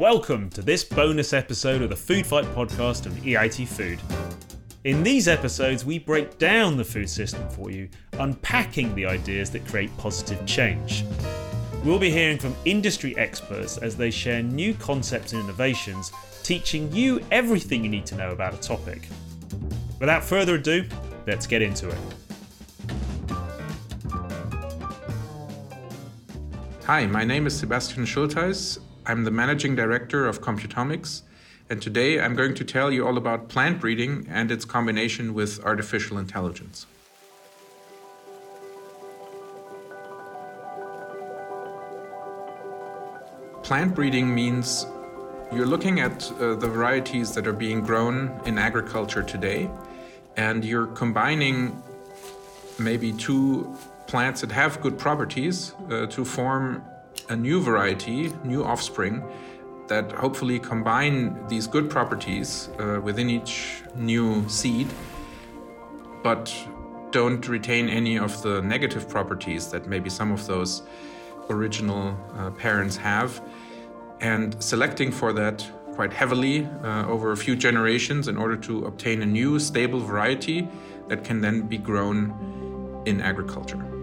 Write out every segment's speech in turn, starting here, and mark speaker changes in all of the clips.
Speaker 1: Welcome to this bonus episode of the Food Fight podcast of EIT Food. In these episodes, we break down the food system for you, unpacking the ideas that create positive change. We'll be hearing from industry experts as they share new concepts and innovations, teaching you everything you need to know about a topic. Without further ado, let's get into it.
Speaker 2: Hi, my name is Sebastian Schultheiss. I'm the managing director of Computomics, and today I'm going to tell you all about plant breeding and its combination with artificial intelligence. Plant breeding means you're looking at uh, the varieties that are being grown in agriculture today, and you're combining maybe two plants that have good properties uh, to form a new variety, new offspring that hopefully combine these good properties uh, within each new seed, but don't retain any of the negative properties that maybe some of those original uh, parents have. And selecting for that quite heavily uh, over a few generations in order to obtain a new stable variety that can then be grown in agriculture.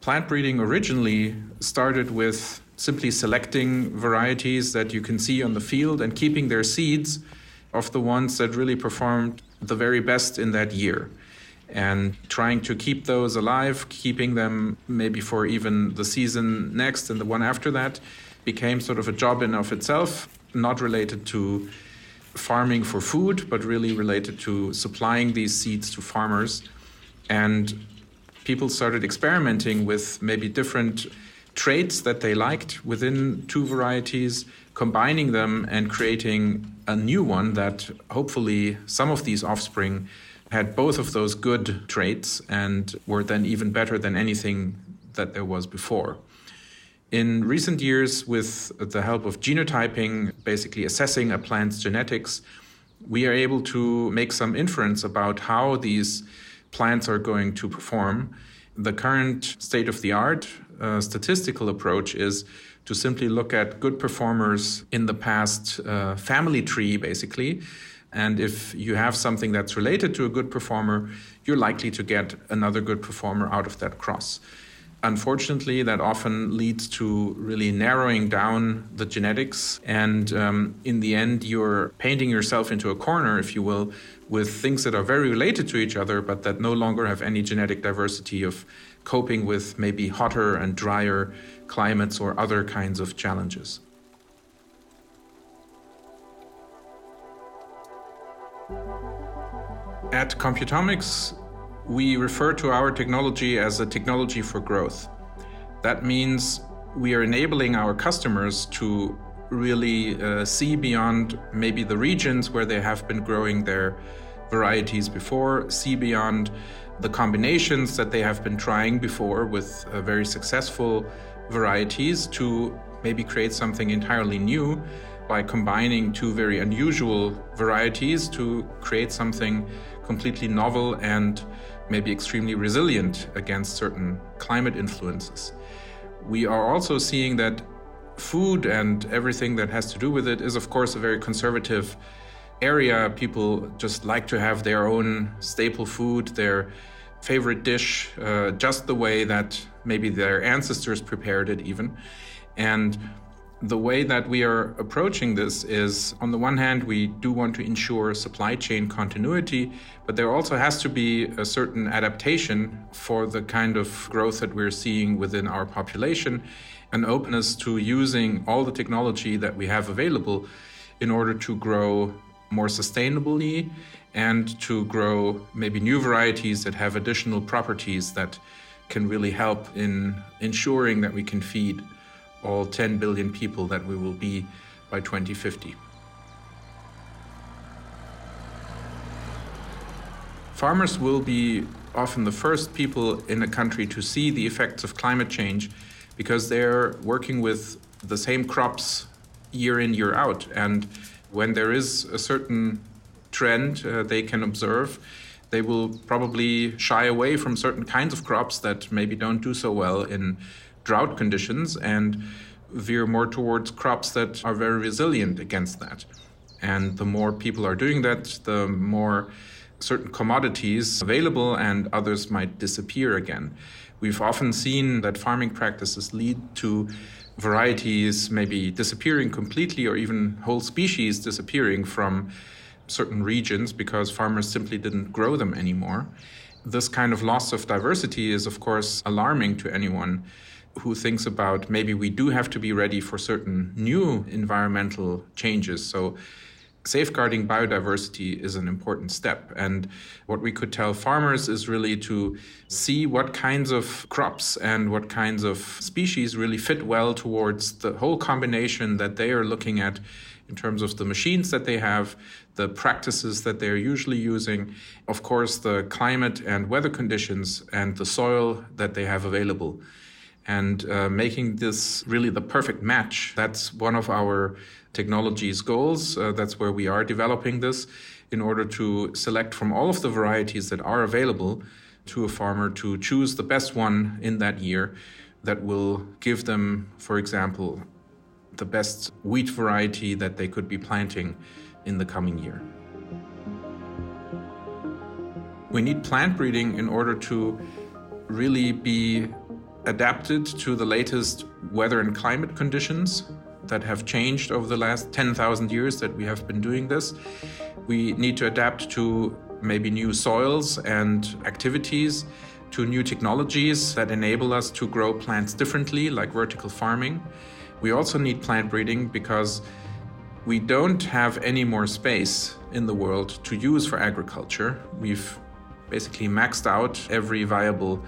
Speaker 2: Plant breeding originally started with simply selecting varieties that you can see on the field and keeping their seeds of the ones that really performed the very best in that year. And trying to keep those alive, keeping them maybe for even the season next and the one after that, became sort of a job in of itself, not related to farming for food, but really related to supplying these seeds to farmers. And people started experimenting with maybe different traits that they liked within two varieties, combining them and creating a new one that hopefully some of these offspring had both of those good traits and were then even better than anything that there was before. In recent years, with the help of genotyping, basically assessing a plant's genetics, we are able to make some inference about how these plants are going to perform. The current state of the art uh, statistical approach is to simply look at good performers in the past uh, family tree, basically. And if you have something that's related to a good performer, you're likely to get another good performer out of that cross. Unfortunately, that often leads to really narrowing down the genetics. And um, in the end, you're painting yourself into a corner, if you will, with things that are very related to each other, but that no longer have any genetic diversity of coping with maybe hotter and drier climates or other kinds of challenges. At Computomics, we refer to our technology as a technology for growth. That means we are enabling our customers to really uh, see beyond maybe the regions where they have been growing their varieties before, see beyond the combinations that they have been trying before with uh, very successful varieties to maybe create something entirely new by combining two very unusual varieties to create something completely novel and maybe extremely resilient against certain climate influences. We are also seeing that food and everything that has to do with it is, of course, a very conservative area. People just like to have their own staple food, their favorite dish, uh, just the way that maybe their ancestors prepared it, even. And the way that we are approaching this is on the one hand, we do want to ensure supply chain continuity, but there also has to be a certain adaptation for the kind of growth that we're seeing within our population, an openness to using all the technology that we have available in order to grow more sustainably and to grow maybe new varieties that have additional properties that can really help in ensuring that we can feed all 10 billion people that we will be by 2050. Farmers will be often the first people in a country to see the effects of climate change because they're working with the same crops year in, year out. And when there is a certain trend uh, they can observe, They will probably shy away from certain kinds of crops that maybe don't do so well in drought conditions and veer more towards crops that are very resilient against that. And the more people are doing that, the more certain commodities available and others might disappear again. We've often seen that farming practices lead to varieties maybe disappearing completely or even whole species disappearing from certain regions because farmers simply didn't grow them anymore. This kind of loss of diversity is, of course, alarming to anyone who thinks about maybe we do have to be ready for certain new environmental changes. So, safeguarding biodiversity is an important step. And what we could tell farmers is really to see what kinds of crops and what kinds of species really fit well towards the whole combination that they are looking at in terms of the machines that they have, the practices that they're usually using, of course, the climate and weather conditions, and the soil that they have available. And uh, making this really the perfect match, that's one of our technology's goals. Uh, that's where we are developing this in order to select from all of the varieties that are available to a farmer to choose the best one in that year that will give them, for example, the best wheat variety that they could be planting in the coming year. We need plant breeding in order to really be adapted to the latest weather and climate conditions that have changed over the last 10,000 years that we have been doing this. We need to adapt to maybe new soils and activities, to new technologies that enable us to grow plants differently, like vertical farming. We also need plant breeding because we don't have any more space in the world to use for agriculture. We've basically maxed out every viable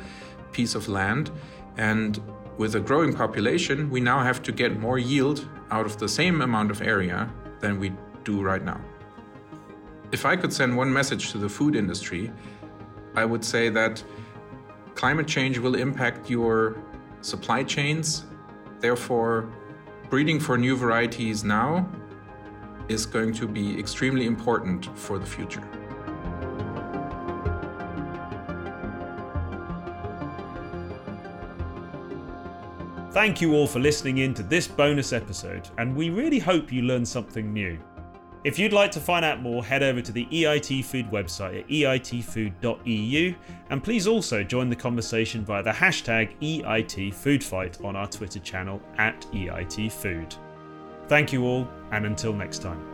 Speaker 2: piece of land. And with a growing population, we now have to get more yield out of the same amount of area than we do right now. If I could send one message to the food industry, I would say that climate change will impact your supply chains. Therefore, breeding for new varieties now is going to be extremely important for the future.
Speaker 1: Thank you all for listening in to this bonus episode, and we really hope you learned something new. If you'd like to find out more, head over to the EIT Food website at eitfood.eu, and please also join the conversation via the hashtag EITFoodFight on our Twitter channel at EITFood. Thank you all, and until next time.